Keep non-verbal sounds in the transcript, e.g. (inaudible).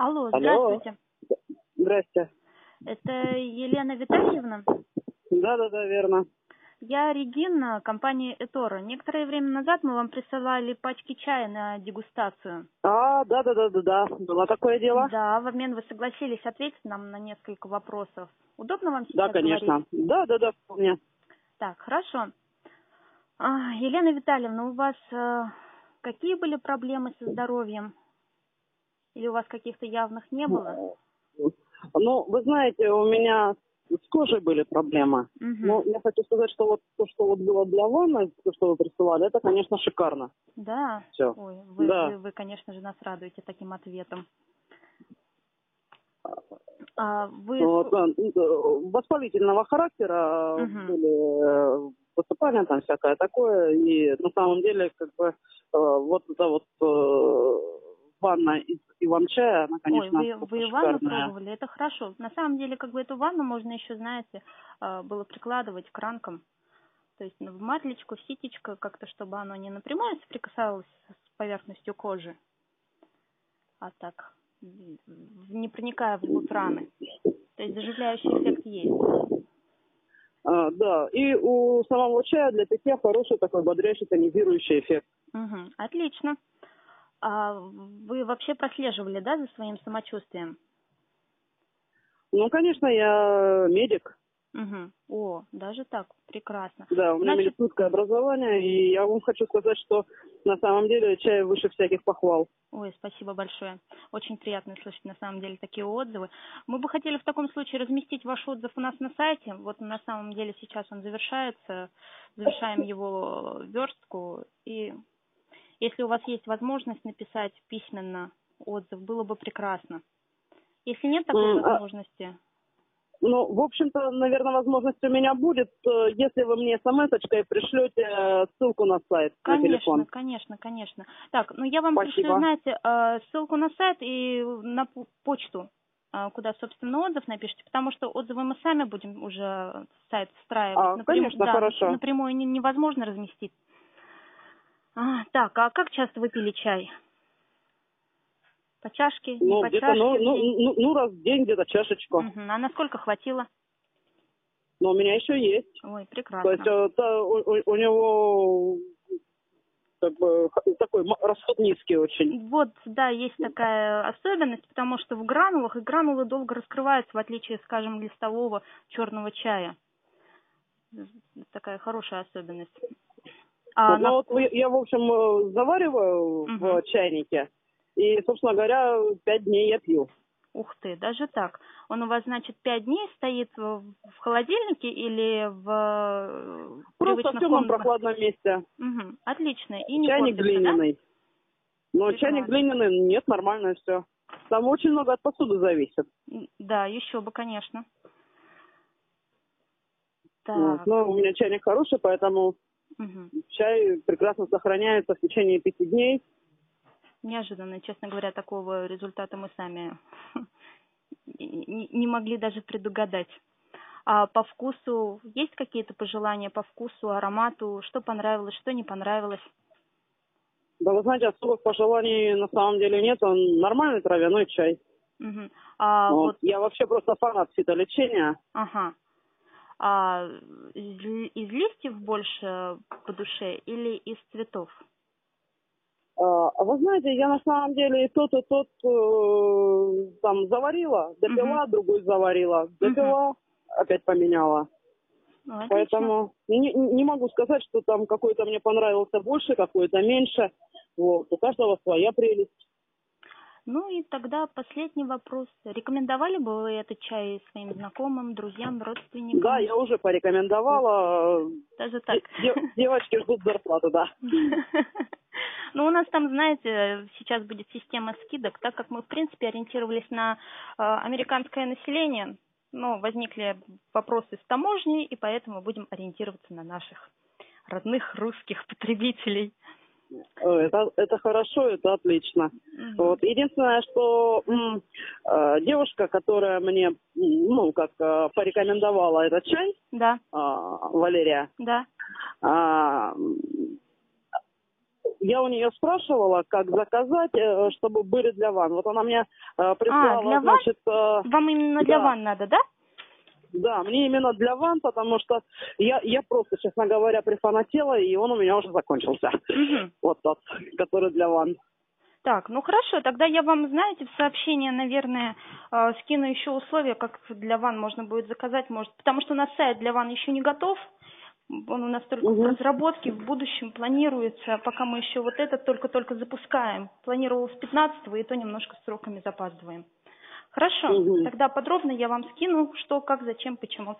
Алло, Алло. здравствуйте. Здрасте. Это Елена Витальевна. Да, да, да, верно. Я Регина, компания Этора. Некоторое время назад мы вам присылали пачки чая на дегустацию. А, да, да, да, да, да. Было такое дело? Да, в обмен вы согласились ответить нам на несколько вопросов. Удобно вам сейчас Да, конечно. говорить? Да, да, да, вполне. Так, хорошо. А, Елена Витальевна, у вас э, какие были проблемы со здоровьем? Или у вас каких-то явных не было? Ну, вы знаете, у меня с кожей были проблемы. Мгм. Но я хочу сказать, что вот то, что вот было для ванны, то, что вы присылали, это, конечно, шикарно. Да. Все. Ой, вы, Да. вы, вы, конечно же, нас радуете таким ответом. А вы Вот, да, э, воспалительного характера Мгм. были э, высыпания, там всякое такое. И на самом деле, как бы, э, вот эта вот э, ванна из иван-чая, она, конечно, Ой, вы, вы ванну шикарная. пробовали, это хорошо. На самом деле, как бы эту ванну можно еще, знаете, а, было прикладывать к ранкам. То есть ну, в матлечку, в ситечко, как-то, чтобы оно не напрямую соприкасалось с поверхностью кожи, а так, не проникая вглубь раны. То есть заживляющий эффект есть. А, да, и у самого чая для питья хороший такой бодрящий, тонизирующий эффект. Мгм, отлично. А вы вообще прослеживали, да, за своим самочувствием? Ну, конечно, я медик, Угу. О, даже так, прекрасно. да, у меня Значит- медицинское образование, и я вам хочу сказать, что на самом деле чай выше всяких похвал. Ой, спасибо большое. Очень приятно слышать на самом деле такие отзывы. Мы бы хотели в таком случае разместить ваш отзыв у нас на сайте. Вот на самом деле сейчас он завершается. Завершаем его верстку. И если у вас есть возможность написать письменно отзыв, было бы прекрасно. Если нет такой а- возможности, Ну, в общем-то, наверное, возможность у меня будет, э, если вы мне смс-очкой пришлете э, ссылку на сайт, на Конечно, телефон. конечно, конечно. Так, ну я вам Спасибо. пришлю, знаете, э, ссылку на сайт и на почту, куда, собственно, отзыв напишите, потому что отзывы мы сами будем уже сайт встраивать. А, конечно, да, хорошо. Напрямую не- невозможно разместить. А, так, а как часто вы пили чай? По чашке, не Ну, по где-то, чашке? ну, в ну, ну, ну, раз в день где-то чашечку. Мгм, А насколько хватило? Но у меня еще есть. Ой, То прекрасно. есть э, та- у, у- у него как бы такой расход низкий очень. Вот, да, есть такая особенность, потому что в гранулах и гранулы долго раскрываются, в отличие, скажем, листового черного чая. Такая хорошая особенность. А ну на вот я, в общем, э, завариваю в Мгм. чайнике. И, собственно говоря, пять дней я пью. Ух ты, даже так. Он у вас, значит, пять дней стоит в в холодильнике или в э, Просто в темном прохладном месте. Мгм, Отлично. И не чайник портится, да? глиняный. Но Прекрасно. чайник глиняный, нет, нормально все. Там очень много от посуды зависит. Да, еще бы, конечно. Так. Вот. Но у меня чайник хороший, поэтому мгм. чай прекрасно сохраняется в течение пяти дней. Неожиданно, честно говоря, такого результата мы сами (laughs) не могли даже предугадать. А по вкусу есть какие-то пожелания по вкусу, аромату, что понравилось, что не понравилось? Да вы знаете, особых пожеланий на самом деле нет. Он нормальный травяной чай. Мгм. А Вот. вот, Я вообще просто фанат фитолечения. ага. А из, из листьев больше по душе или из цветов? А а вы знаете, я на самом деле и тот, и тот э, там заварила, допила, другой заварила, допила, опять поменяла. Ну, отлично. Поэтому не, не могу сказать, что там какой-то мне понравился больше, какой-то меньше. Вот. У каждого своя прелесть. Ну и тогда последний вопрос. Рекомендовали бы вы этот чай своим знакомым, друзьям, родственникам? Да, я уже порекомендовала. Даже так. Де- девочки ждут зарплату, да. (laughs) Ну, у нас там, знаете, сейчас будет система скидок, так как мы, в принципе, ориентировались на э, американское население, но возникли вопросы с таможней, и поэтому будем ориентироваться на наших родных русских потребителей. Э, Это, это хорошо, это отлично. Мгм. Вот. Единственное, что м, э, девушка, которая мне, ну, как э, порекомендовала этот чай, Да, а, Валерия, да. м, я у нее спрашивала, как заказать, э, чтобы были для ванн. Вот она мне э, прислала, А, для значит, э, Вам именно для да. ванн надо, да? Да, мне именно для ванн, потому что я, я просто, честно говоря, прифанатела, и он у меня уже закончился. Мгм. Вот тот, который для ванн. Так, ну хорошо, тогда я вам, знаете, в сообщение, наверное, э, скину еще условия, как для ванн можно будет заказать, может, потому что у нас сайт для ванн еще не готов, он у нас только в Мгм. разработке, в будущем планируется, пока мы еще вот этот только-только запускаем. Планировал с 15 и то немножко сроками запаздываем. Хорошо, Мгм. тогда подробно я вам скину, что, как, зачем, почему.